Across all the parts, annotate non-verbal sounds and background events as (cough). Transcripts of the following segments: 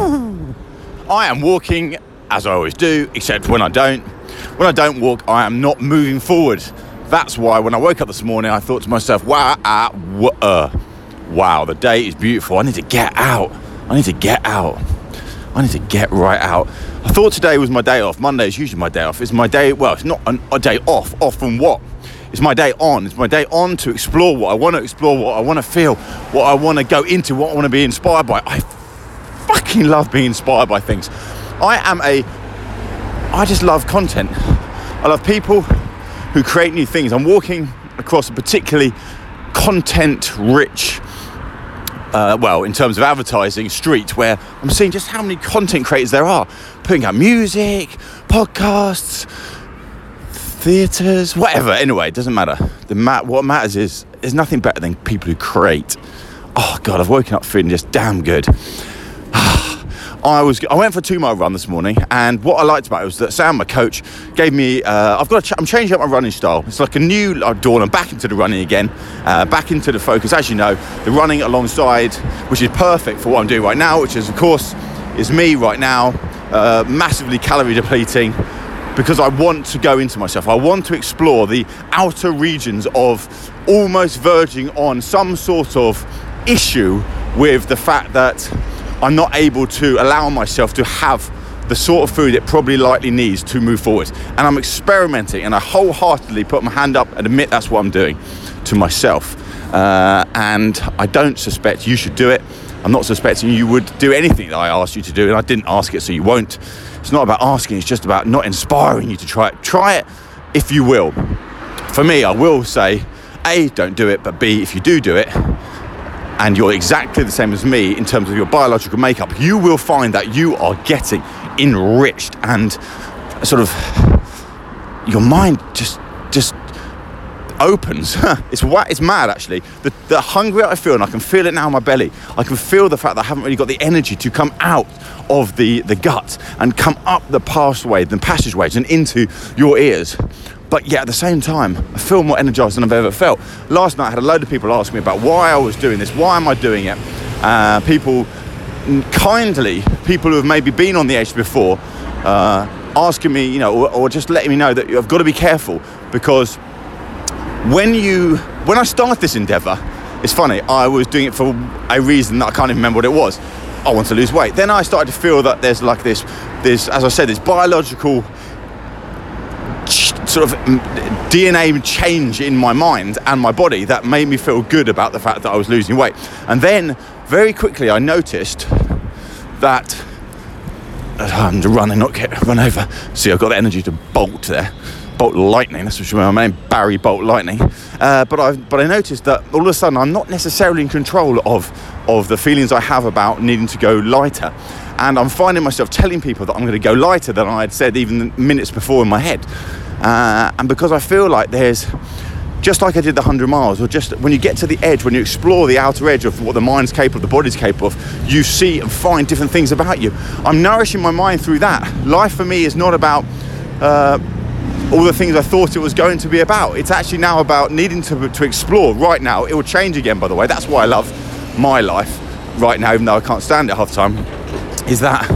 (laughs) I am walking as I always do, except when I don't. When I don't walk, I am not moving forward. That's why when I woke up this morning, I thought to myself, wow, uh, uh, wow, the day is beautiful. I need to get out. I need to get out. I need to get right out. I thought today was my day off. Monday is usually my day off. It's my day, well, it's not an, a day off. Off from what? It's my day on. It's my day on to explore what I want to explore, what I want to feel, what I want to go into, what I want to be inspired by. I fucking love being inspired by things. I am a, I just love content. I love people who create new things. I'm walking across a particularly content rich, uh, well, in terms of advertising, street where I'm seeing just how many content creators there are putting out music, podcasts, theatres, whatever. Anyway, it doesn't matter. The mat, what matters is there's nothing better than people who create. Oh God, I've woken up feeling just damn good. I was I went for a two mile run this morning, and what I liked about it was that Sam, my coach, gave me. Uh, I've got. Ch- I'm changing up my running style. It's like a new dawn. I'm back into the running again, uh, back into the focus. As you know, the running alongside, which is perfect for what I'm doing right now, which is of course is me right now, uh, massively calorie depleting. Because I want to go into myself. I want to explore the outer regions of almost verging on some sort of issue with the fact that I'm not able to allow myself to have the sort of food it probably likely needs to move forward. And I'm experimenting, and I wholeheartedly put my hand up and admit that's what I'm doing to myself. Uh, and I don't suspect you should do it. I'm not suspecting you would do anything that I asked you to do, and I didn't ask it, so you won't. It's not about asking, it's just about not inspiring you to try it. Try it if you will. For me, I will say, A, don't do it, but B, if you do do it, and you're exactly the same as me in terms of your biological makeup, you will find that you are getting enriched and sort of your mind just just opens. (laughs) it's it's mad actually. The, the hunger I feel, and I can feel it now in my belly. I can feel the fact that I haven't really got the energy to come out of the, the gut and come up the pathway, the passageways, and into your ears. But yet at the same time, I feel more energized than I've ever felt. Last night, I had a load of people ask me about why I was doing this, why am I doing it? Uh, people kindly, people who have maybe been on the edge before, uh, asking me, you know, or, or just letting me know that I've got to be careful because when you, when I started this endeavor, it's funny, I was doing it for a reason that I can't even remember what it was. I want to lose weight. Then I started to feel that there's like this, this, as I said, this biological sort of DNA change in my mind and my body that made me feel good about the fact that I was losing weight. And then very quickly I noticed that (sighs) I'm running, not get run over. See, I've got the energy to bolt there. Bolt Lightning, that's what my name, Barry Bolt Lightning. Uh, but I but I noticed that all of a sudden I'm not necessarily in control of of the feelings I have about needing to go lighter. And I'm finding myself telling people that I'm going to go lighter than I had said even minutes before in my head. Uh, and because I feel like there's, just like I did the 100 miles, or just when you get to the edge, when you explore the outer edge of what the mind's capable, the body's capable of, you see and find different things about you. I'm nourishing my mind through that. Life for me is not about uh, all the things I thought it was going to be about. It's actually now about needing to, to explore right now. It will change again, by the way. That's why I love my life right now, even though I can't stand it half the time, is that,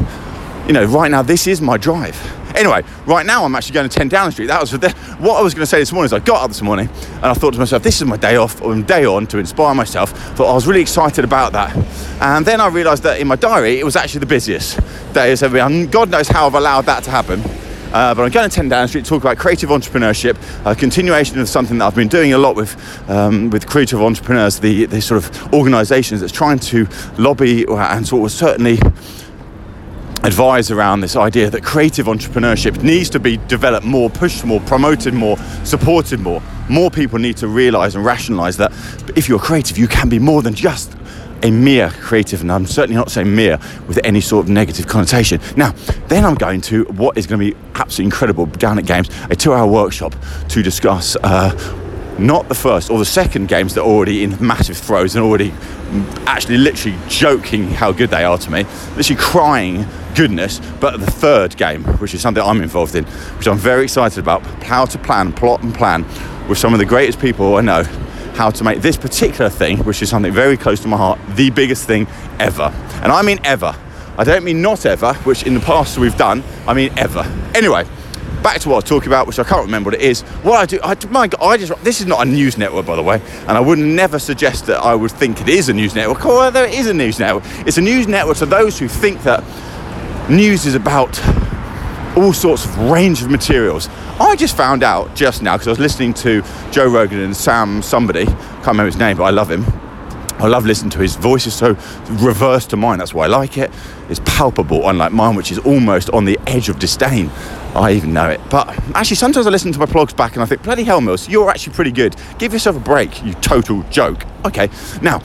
you know, right now, this is my drive Anyway, right now I'm actually going to 10 Downing Street. That was the, what I was going to say this morning. Is I got up this morning and I thought to myself, this is my day off, or day on to inspire myself. Thought I was really excited about that. And then I realised that in my diary it was actually the busiest day as ever. And God knows how I've allowed that to happen. Uh, but I'm going to 10 Downing Street to talk about creative entrepreneurship, a continuation of something that I've been doing a lot with um, with creative entrepreneurs, the, the sort of organisations that's trying to lobby and sort of certainly advise around this idea that creative entrepreneurship needs to be developed more, pushed more, promoted more, supported more. More people need to realize and rationalize that if you're creative, you can be more than just a mere creative, and I'm certainly not saying mere with any sort of negative connotation. Now, then I'm going to what is going to be absolutely incredible down at Games, a two hour workshop to discuss uh, not the first or the second games that are already in massive throes and already actually literally joking how good they are to me, literally crying goodness, but the third game, which is something I'm involved in, which I'm very excited about, how to plan, plot and plan with some of the greatest people I know, how to make this particular thing, which is something very close to my heart, the biggest thing ever. And I mean ever. I don't mean not ever, which in the past we've done. I mean ever. Anyway, back to what I was talking about, which I can't remember what it is. What I do, I, my God, I just this is not a news network, by the way, and I would never suggest that I would think it is a news network. Although it is a news network, it's a news network to those who think that news is about all sorts of range of materials. I just found out just now because I was listening to Joe Rogan and Sam somebody, can't remember his name, but I love him. I love listening to his voice is so reversed to mine. That's why I like it. It's palpable, unlike mine, which is almost on the edge of disdain. I even know it. But actually, sometimes I listen to my blogs back and I think, bloody hell, Mills, you're actually pretty good. Give yourself a break, you total joke. Okay, now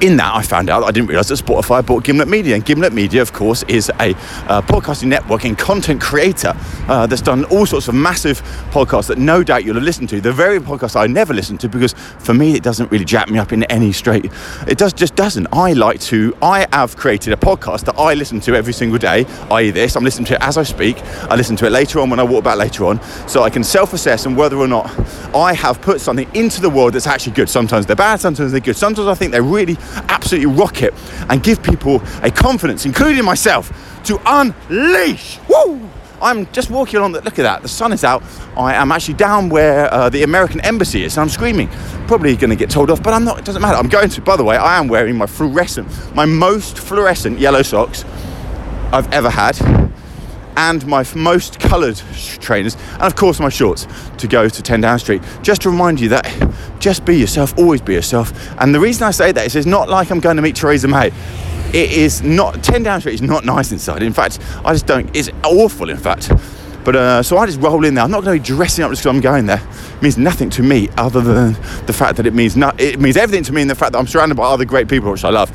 in that, I found out I didn't realize that Spotify bought Gimlet Media. And Gimlet Media, of course, is a uh, podcasting network and content creator uh, that's done all sorts of massive podcasts that no doubt you'll have listened to. The very podcast I never listen to because for me, it doesn't really jack me up in any straight. It does just doesn't. I like to, I have created a podcast that I listen to every single day, i.e., this. I'm listening to it as I speak. I listen to it later on when I walk back later on so I can self assess and whether or not I have put something into the world that's actually good. Sometimes they're bad, sometimes they're good. Sometimes I think they're really absolutely rock it and give people a confidence, including myself, to unleash. Woo! I'm just walking along. The, look at that. The sun is out. I am actually down where uh, the American embassy is. And I'm screaming. Probably going to get told off, but I'm not. It doesn't matter. I'm going to. By the way, I am wearing my fluorescent, my most fluorescent yellow socks I've ever had and my most coloured trainers, and of course my shorts to go to 10 Down Street. Just to remind you that just be yourself, always be yourself. And the reason I say that is it's not like I'm going to meet Theresa May. It is not, 10 Down Street is not nice inside. In fact, I just don't, it's awful in fact. But uh, so I just roll in there. I'm not going to be dressing up just because I'm going there. It means nothing to me other than the fact that it means not, it means everything to me in the fact that I'm surrounded by other great people, which I love.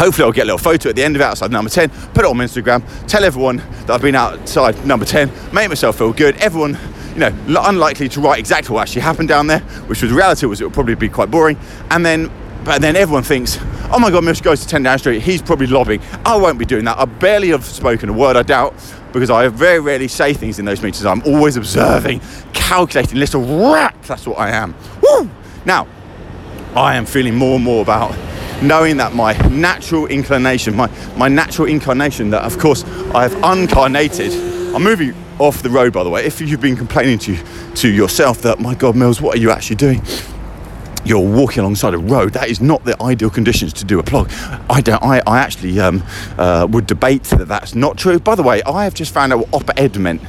Hopefully, I'll get a little photo at the end of outside number 10, put it on Instagram, tell everyone that I've been outside number 10, make myself feel good. Everyone, you know, unlikely to write exactly what actually happened down there, which was reality was it would probably be quite boring. And then but then everyone thinks, oh my God, Mish goes to 10 Down Street, he's probably lobbying. I won't be doing that. I barely have spoken a word, I doubt, because I very rarely say things in those meetings. I'm always observing, calculating, little rat. That's what I am. Woo! Now, I am feeling more and more about knowing that my natural inclination, my, my natural incarnation that of course I have uncarnated, I'm moving off the road by the way. If you've been complaining to, to yourself that, my God, Mills, what are you actually doing? You're walking alongside a road, that is not the ideal conditions to do a blog. I don't. I, I actually um, uh, would debate that that's not true. By the way, I have just found out what op-ed meant.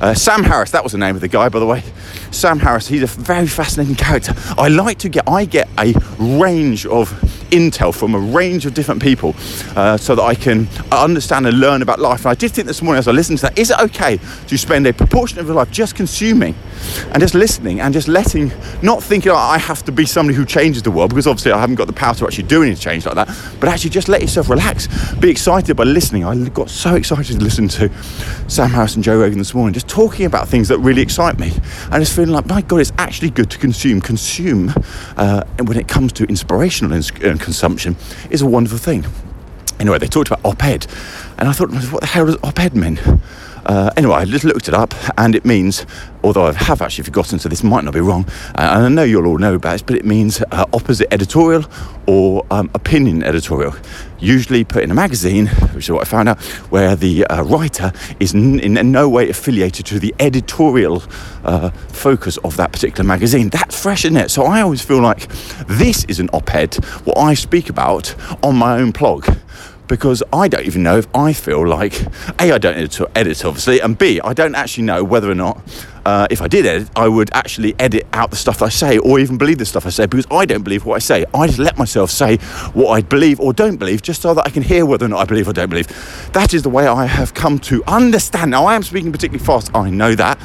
Uh, Sam Harris, that was the name of the guy, by the way. Sam Harris, he's a very fascinating character. I like to get. I get a range of intel from a range of different people uh, so that I can understand and learn about life. And I did think this morning as I listened to that, is it okay to spend a proportion of your life just consuming and just listening and just letting, not thinking oh, I have to be somebody who changes the world because obviously I haven't got the power to actually do any change like that, but actually just let yourself relax, be excited by listening. I got so excited to listen to Sam Harris and Joe Rogan this morning, just talking about things that really excite me and just feeling like, my God, it's actually good to consume. Consume uh, when it comes to inspirational and consumption is a wonderful thing. Anyway, they talked about op-ed, and I thought, what the hell does op-ed mean? Uh, anyway, I just looked it up, and it means, although I have actually forgotten, so this might not be wrong, uh, and I know you'll all know about it, but it means uh, opposite editorial or um, opinion editorial. Usually put in a magazine, which is what I found out, where the uh, writer is n- in no way affiliated to the editorial uh, focus of that particular magazine. That's fresh, isn't it? So I always feel like this is an op ed, what I speak about on my own blog because I don't even know if I feel like A, I don't edit, edit obviously, and B, I don't actually know whether or not uh, if I did edit, I would actually edit out the stuff I say or even believe the stuff I say because I don't believe what I say. I just let myself say what I believe or don't believe just so that I can hear whether or not I believe or don't believe. That is the way I have come to understand. Now, I am speaking particularly fast, I know that.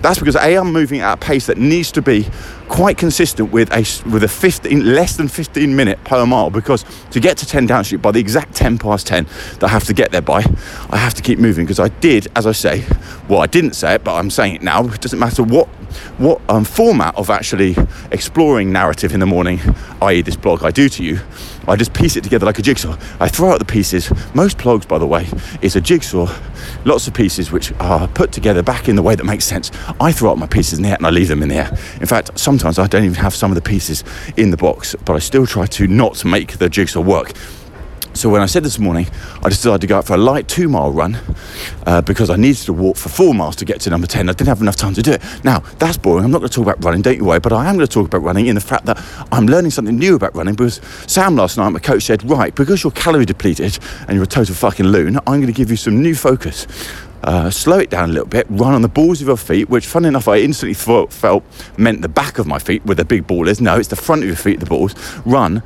That's because A, I'm moving at a pace that needs to be quite consistent with a with a 15 less than 15 minute per mile because to get to 10 Down Street by the exact 10 past 10 that I have to get there by, I have to keep moving because I did, as I say, well I didn't say it, but I'm saying it now. It doesn't matter what what um, format of actually exploring narrative in the morning, i.e., this blog, I do to you. I just piece it together like a jigsaw. I throw out the pieces. Most blogs, by the way, is a jigsaw, lots of pieces which are put together back in the way that makes sense. I throw out my pieces in the air and I leave them in the air. In fact, sometimes I don't even have some of the pieces in the box, but I still try to not make the jigsaw work. So when I said this morning, I decided to go out for a light two mile run uh, because I needed to walk for four miles to get to number 10. I didn't have enough time to do it. Now, that's boring. I'm not going to talk about running, don't you worry, but I am going to talk about running in the fact that I'm learning something new about running because Sam last night, my coach said, right, because you're calorie depleted and you're a total fucking loon, I'm going to give you some new focus. Uh, slow it down a little bit, run on the balls of your feet, which, fun enough, I instantly felt meant the back of my feet where the big ball is. No, it's the front of your feet, the balls. Run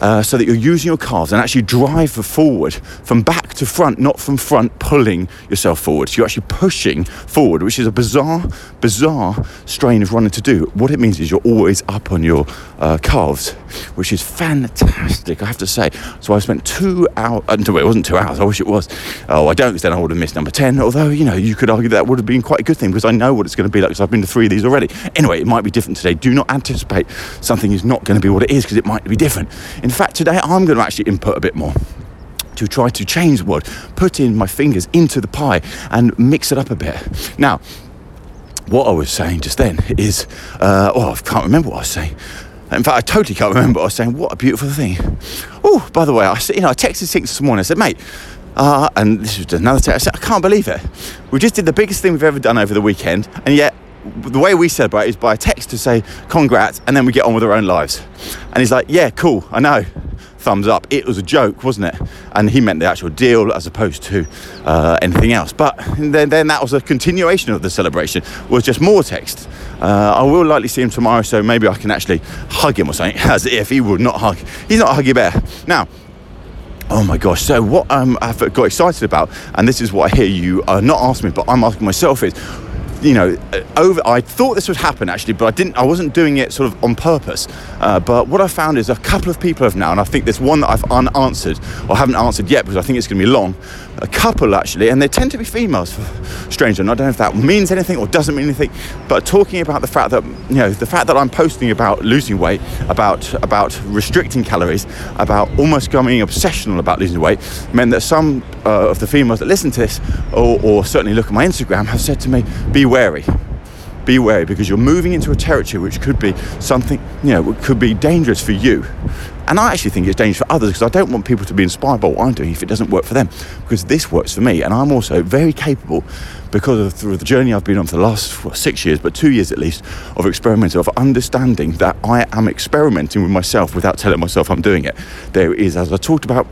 uh, so that you're using your calves and actually drive forward from back to front, not from front pulling yourself forward. So you're actually pushing forward, which is a bizarre, bizarre strain of running to do. What it means is you're always up on your uh, calves, which is fantastic, I have to say. So I spent two hours, uh, it wasn't two hours, I wish it was. Oh, I don't, because then I would have missed number 10. Although, you know, you could argue that would have been quite a good thing because I know what it's going to be like because I've been to three of these already. Anyway, it might be different today. Do not anticipate something is not going to be what it is because it might be different. In fact, today I'm going to actually input a bit more to try to change what, put in my fingers into the pie and mix it up a bit. Now, what I was saying just then is, uh, oh, I can't remember what I was saying. In fact, I totally can't remember what I was saying. What a beautiful thing. Oh, by the way, I, you know, I texted Six this morning. I said, mate, uh, and this was another text. I said, I can't believe it. We just did the biggest thing we've ever done over the weekend, and yet the way we celebrate is by a text to say congrats, and then we get on with our own lives. And he's like, yeah, cool, I know thumbs up. It was a joke, wasn't it? And he meant the actual deal as opposed to uh, anything else. But then, then that was a continuation of the celebration, was just more text. Uh, I will likely see him tomorrow, so maybe I can actually hug him or something, (laughs) as if he would not hug. He's not a huggy bear. Now, Oh my gosh. So, what um, I've got excited about, and this is what I hear you uh, not asking me, but I'm asking myself is you know, over. I thought this would happen actually, but I didn't. I wasn't doing it sort of on purpose. Uh, but what I found is a couple of people have now, and I think there's one that I've unanswered or haven't answered yet because I think it's going to be long. A couple actually, and they tend to be females. Strangely, and I don't know if that means anything or doesn't mean anything. But talking about the fact that you know the fact that I'm posting about losing weight, about about restricting calories, about almost becoming obsessional about losing weight, meant that some uh, of the females that listen to this or, or certainly look at my Instagram have said to me, "Be wary. Be wary because you're moving into a territory which could be something, you know, could be dangerous for you. And I actually think it's dangerous for others because I don't want people to be inspired by what I'm doing if it doesn't work for them. Because this works for me, and I'm also very capable because of through the journey I've been on for the last six years, but two years at least, of experimenting, of understanding that I am experimenting with myself without telling myself I'm doing it. There is, as I talked about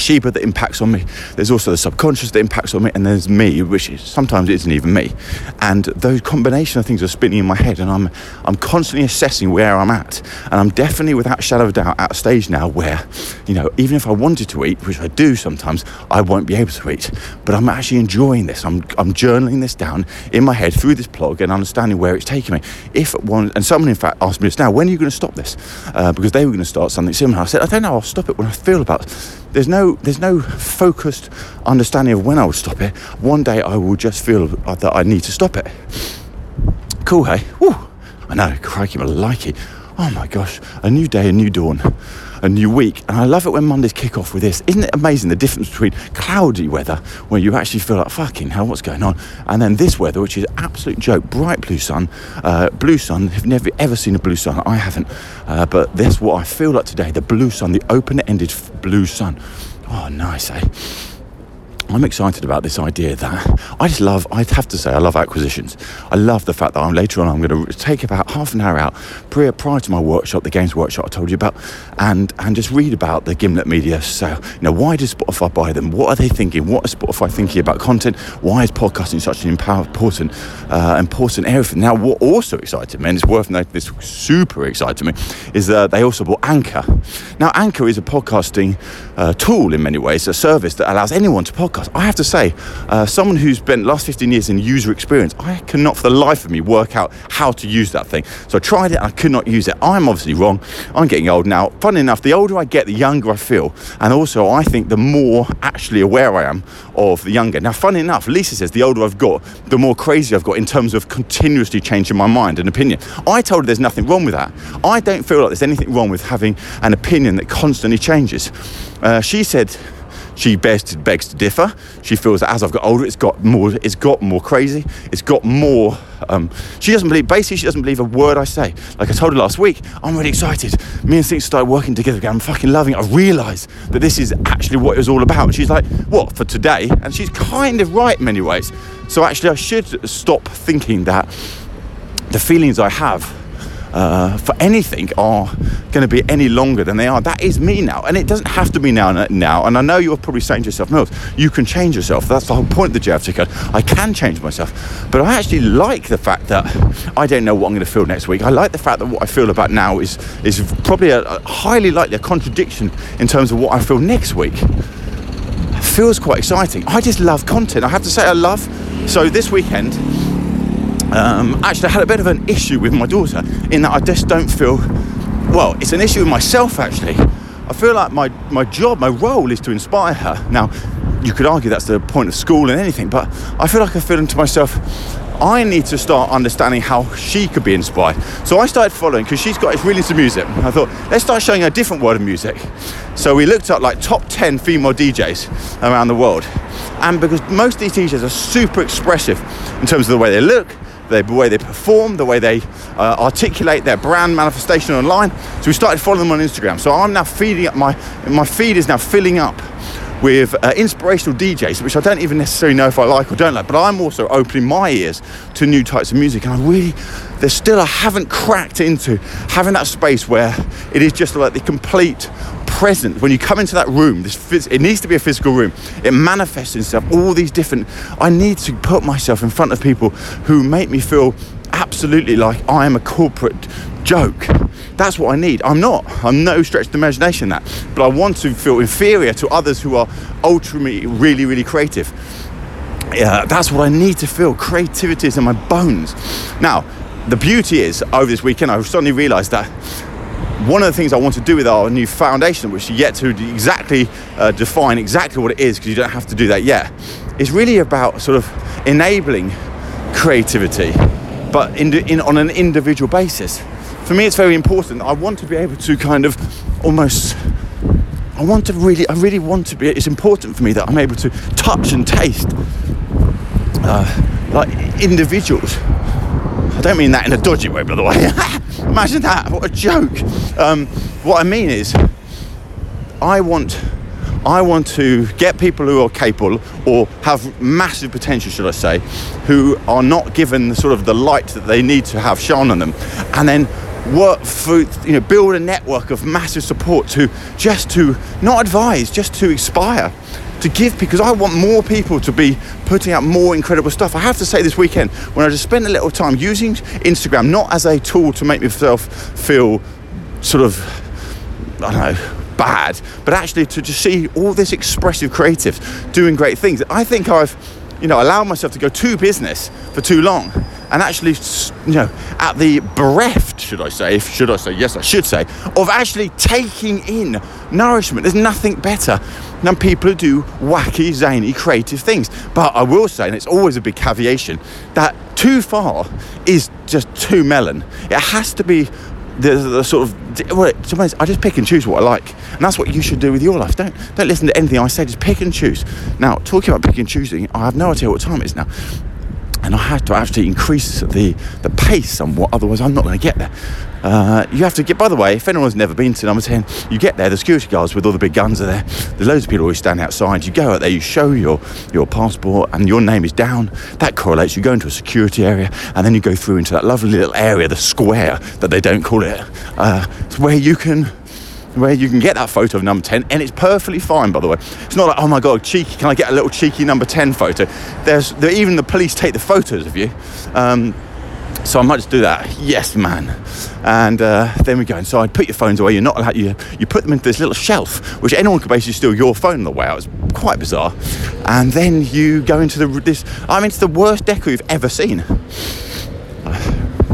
Sheba that impacts on me. There's also the subconscious that impacts on me, and there's me, which is, sometimes isn't even me. And those combination of things are spinning in my head, and I'm I'm constantly assessing where I'm at. And I'm definitely, without a shadow of doubt, at a stage now where, you know, even if I wanted to eat, which I do sometimes, I won't be able to eat. But I'm actually enjoying this. I'm I'm journaling this down in my head through this blog and understanding where it's taking me. If one and someone in fact asked me just now, when are you going to stop this? Uh, because they were going to start something similar. I said, I don't know. I'll stop it when I feel about. There's no there's no focused understanding of when I will stop it. One day I will just feel that I need to stop it. Cool, hey? Woo! I know, crikey, like it. Oh my gosh, a new day, a new dawn a new week. And I love it when Mondays kick off with this. Isn't it amazing the difference between cloudy weather, where you actually feel like fucking hell, what's going on, and then this weather, which is absolute joke, bright blue sun, uh, blue sun. Have never ever seen a blue sun. I haven't, uh, but that's what I feel like today. The blue sun, the open-ended blue sun. Oh, nice, eh? I'm excited about this idea that I just love, I'd have to say, I love acquisitions. I love the fact that I'm later on, I'm going to take about half an hour out prior, prior to my workshop, the games workshop I told you about, and, and just read about the Gimlet Media sale. You know, why does Spotify buy them? What are they thinking? What is Spotify thinking about content? Why is podcasting such an important, uh, important area for them? Now, what also excited me, and it's worth noting this super excited me, is that they also bought Anchor. Now, Anchor is a podcasting uh, tool in many ways, a service that allows anyone to podcast podcast. I have to say, uh, someone who's spent last 15 years in user experience, I cannot for the life of me work out how to use that thing. So I tried it I could not use it. I'm obviously wrong. I'm getting old now. Fun enough, the older I get, the younger I feel. And also, I think the more actually aware I am of the younger. Now, fun enough, Lisa says the older I've got, the more crazy I've got in terms of continuously changing my mind and opinion. I told her there's nothing wrong with that. I don't feel like there's anything wrong with having an opinion that constantly changes. Uh, she said, She begs to, begs to differ. She feels that as I've got older, it's got more. It's got more crazy. It's got more. Um, she doesn't believe. Basically, she doesn't believe a word I say. Like I told her last week, I'm really excited. Me and Six started working together again. I'm fucking loving it. I realise that this is actually what it was all about. And she's like, what for today? And she's kind of right in many ways. So actually, I should stop thinking that the feelings I have uh, for anything are going to be any longer than they are. That is me now, and it doesn't have to be now. Now, and I know you're probably saying to yourself, "No, you can change yourself." That's the whole point of the JF ticket. I can change myself, but I actually like the fact that I don't know what I'm going to feel next week. I like the fact that what I feel about now is is probably a, a highly likely a contradiction in terms of what I feel next week. It feels quite exciting. I just love content. I have to say, I love. So this weekend. Um, actually, I had a bit of an issue with my daughter in that I just don't feel. Well, it's an issue with myself actually. I feel like my, my job, my role is to inspire her. Now, you could argue that's the point of school and anything, but I feel like I feel to myself, I need to start understanding how she could be inspired. So I started following because she's got it's really into music. I thought let's start showing her a different world of music. So we looked up like top 10 female DJs around the world, and because most of these DJs are super expressive in terms of the way they look, the way they perform, the way they uh, articulate their brand manifestation online. So we started following them on Instagram. So I'm now feeding up my my feed is now filling up with uh, inspirational DJs, which I don't even necessarily know if I like or don't like, but I'm also opening my ears to new types of music. And I really, there's still, I haven't cracked into having that space where it is just like the complete present. When you come into that room this phys- it needs to be a physical room. It manifests itself all these different i need to put myself in front of people who make me feel absolutely like i am a corporate joke. That's what i need. I'm not. I'm no stretch of imagination that. But i want to feel inferior to others who are ultimately really really creative. Yeah, that's what I need to feel. Creativity is in my bones. Now, the beauty is, over this weekend, I suddenly realised that one of the things I want to do with our new foundation, which is yet to exactly uh, define exactly what it is, because you don't have to do that yet, is really about sort of enabling creativity, but in, in, on an individual basis. For me, it's very important. I want to be able to kind of almost. I want to really, I really want to be. It's important for me that I'm able to touch and taste uh, like individuals. I don't mean that in a dodgy way, by the way. (laughs) Imagine that. What a joke. Um, what I mean is, I want, I want to get people who are capable or have massive potential, should I say, who are not given the sort of the light that they need to have shone on them, and then work through, you know, build a network of massive support to just to not advise, just to inspire to give because I want more people to be putting out more incredible stuff. I have to say, this weekend, when I just spent a little time using Instagram not as a tool to make myself feel sort of, I don't know, bad, but actually to just see all this expressive creatives doing great things. I think I've, you know, allowed myself to go to business for too long and actually, you know, at the bereft, should I say, if should I say, yes, I should say, of actually taking in nourishment. There's nothing better than people who do wacky, zany, creative things. But I will say, and it's always a big caveation, that too far is just too melon. It has to be the, the, sort of well, I just pick and choose what I like, and that's what you should do with your life. Don't don't listen to anything I say. Just pick and choose. Now, talking about picking and choosing, I have no idea what time it is now and I had to actually increase the, the pace somewhat, otherwise I'm not going to get there. Uh, you have to get, by the way, if anyone's never been to number 10, you get there, the security guards with all the big guns are there. There's loads of people always standing outside. You go out there, you show your, your passport, and your name is down. That correlates. You go into a security area, and then you go through into that lovely little area, the square that they don't call it, uh, where you can where you can get that photo of number 10 and it's perfectly fine by the way it's not like oh my god cheeky can i get a little cheeky number 10 photo there's even the police take the photos of you um, so I might just do that. Yes, man. And uh, then we go inside, put your phones away. You're not allowed, you, you put them into this little shelf, which anyone could basically steal your phone on the way out. It's quite bizarre. And then you go into the, this, I mean, it's the worst deco you've ever seen.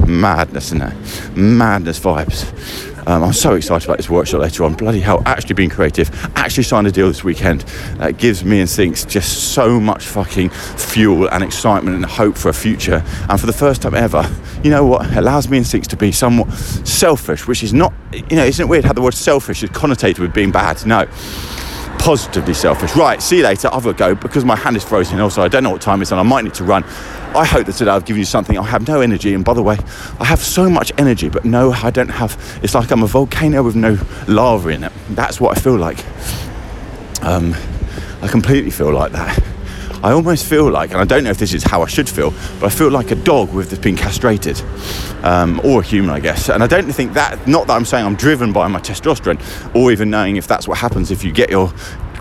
Madness, isn't it? Madness vibes. Um, I'm so excited about this workshop later on. Bloody hell, actually being creative, actually signed a deal this weekend. That gives me and Sinks just so much fucking fuel and excitement and hope for a future. And for the first time ever, you know what? It allows me and Sinks to be somewhat selfish, which is not, you know, isn't it weird how the word selfish is connotated with being bad? No positively selfish. Right, see you later. I've got to go because my hand is frozen. Also, I don't know what time it's on. I might need to run. I hope that today I've given you something. I have no energy, and by the way, I have so much energy, but no, I don't have. It's like I'm a volcano with no lava in it. That's what I feel like. Um, I completely feel like that. I almost feel like, and I don't know if this is how I should feel, but I feel like a dog with been castrated, um, or a human, I guess. And I don't think that, not that I'm saying I'm driven by my testosterone, or even knowing if that's what happens if you get your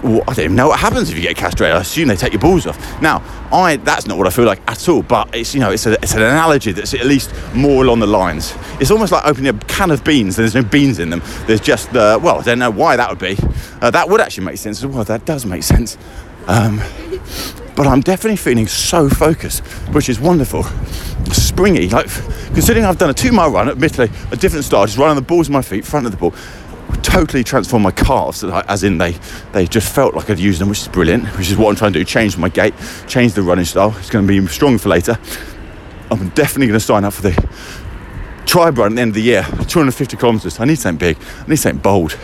well, I don't even know what happens if you get castrated. I assume they take your balls off. Now, I that's not what I feel like at all. But it's you know it's, a, it's an analogy that's at least more along the lines. It's almost like opening a can of beans. And there's no beans in them. There's just the well, I don't know why that would be. Uh, that would actually make sense well. That does make sense. Um, but I'm definitely feeling so focused, which is wonderful. Springy, like considering I've done a two mile run, admittedly a different style, just running the balls of my feet, front of the ball totally transformed my calves, as in they they just felt like I'd used them, which is brilliant. Which is what I'm trying to do: change my gait, change the running style. It's going to be strong for later. I'm definitely going to sign up for the tribe run at the end of the year, 250 kilometres. I need something big. I need something bold.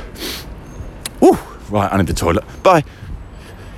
Woo! Right, I need the toilet. Bye.